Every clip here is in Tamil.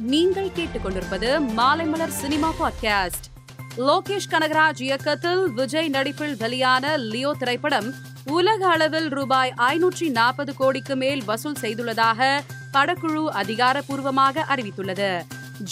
நீங்கள் கேட்டுக்கொண்டிருப்பது மாலைமலர் சினிமா பாட்காஸ்ட். லோகேஷ் கனகராஜ் இயக்கத்தில் விஜய் நடிப்பில் வெளியான லியோ திரைப்படம் உலக அளவில் ரூபாய் ஐநூற்றி நாற்பது கோடிக்கு மேல் வசூல் செய்துள்ளதாக படக்குழு அதிகாரப்பூர்வமாக அறிவித்துள்ளது.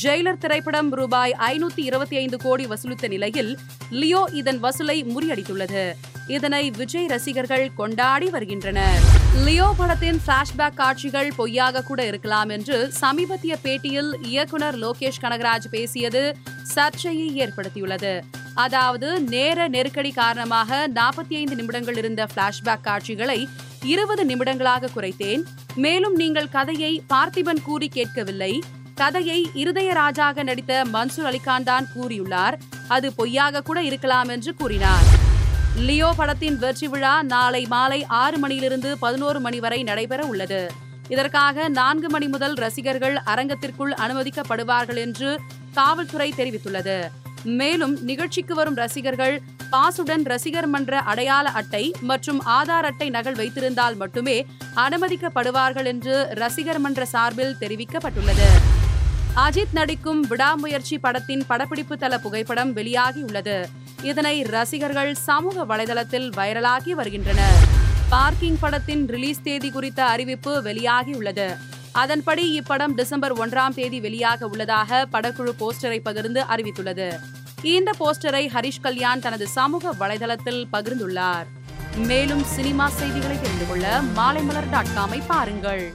ஜெயிலர் திரைப்படம் ரூபாய் ஐநூத்தி இருபத்தி ஐந்து கோடி வசூலித்த நிலையில் லியோ இதன் வசூலை முறியடித்துள்ளது. இதனை விஜய் ரசிகர்கள் கொண்டாடி வருகின்றனர். லியோ படத்தின் ஃபிளாஷ்பேக் காட்சிகள் பொய்யாக கூட இருக்கலாம் என்று சமீபத்திய பேட்டியில் இயக்குனர் லோகேஷ் கனகராஜ் பேசியது சர்ச்சையை ஏற்படுத்தியுள்ளது. அதாவது நேர நெருக்கடி காரணமாக நாற்பத்தி ஐந்து நிமிடங்கள் இருந்த பிளாஷ்பேக் காட்சிகளை இருபது நிமிடங்களாக குறைத்தேன். மேலும் நீங்கள் கதையை பார்த்திபன் கூறி கேட்கவில்லை. கதையை இருதயராஜாக நடித்த மன்சூர் அலிகான் தான் கூறியுள்ளார். அது பொய்யாக கூட இருக்கலாம் என்று கூறினார். லியோ படத்தின் வெற்றி விழா நாளை மாலை ஆறு மணியிலிருந்து பதினோரு மணி வரை நடைபெற உள்ளது. இதற்காக நான்கு மணி முதல் ரசிகர்கள் அரங்கத்திற்குள் அனுமதிக்கப்படுவார்கள் என்று காவல்துறை தெரிவித்துள்ளது. மேலும் நிகழ்ச்சிக்கு வரும் ரசிகர்கள் பாசுடன் ரசிகர் மன்ற அடையாள அட்டை மற்றும் ஆதார் அட்டை நகல் வைத்திருந்தால் மட்டுமே அனுமதிக்கப்படுவார்கள் என்று ரசிகர் மன்ற சார்பில் தெரிவிக்கப்பட்டுள்ளது. அஜித் நடிக்கும் விடாமுயற்சி படத்தின் படப்பிடிப்பு தள புகைப்படம் வெளியாகியுள்ளது இதனை ரசிகர்கள் சமூக வலைதளத்தில் வைரலாகி வருகின்றனர். பார்க்கிங் படத்தின் ரிலீஸ் தேதி குறித்த அறிவிப்பு வெளியாகியுள்ளது. அதன்படி இப்படம் டிசம்பர் ஒன்றாம் தேதி வெளியாக உள்ளதாக படக்குழு போஸ்டரை பகிர்ந்து அறிவித்துள்ளது. இந்த போஸ்டரை ஹரிஷ் கல்யாண் தனது சமூக வலைதளத்தில் பகிர்ந்துள்ளார். மேலும் சினிமா செய்திகளை தெரிந்து கொள்ள மாலைமலர் டாட் காமை பாருங்கள்.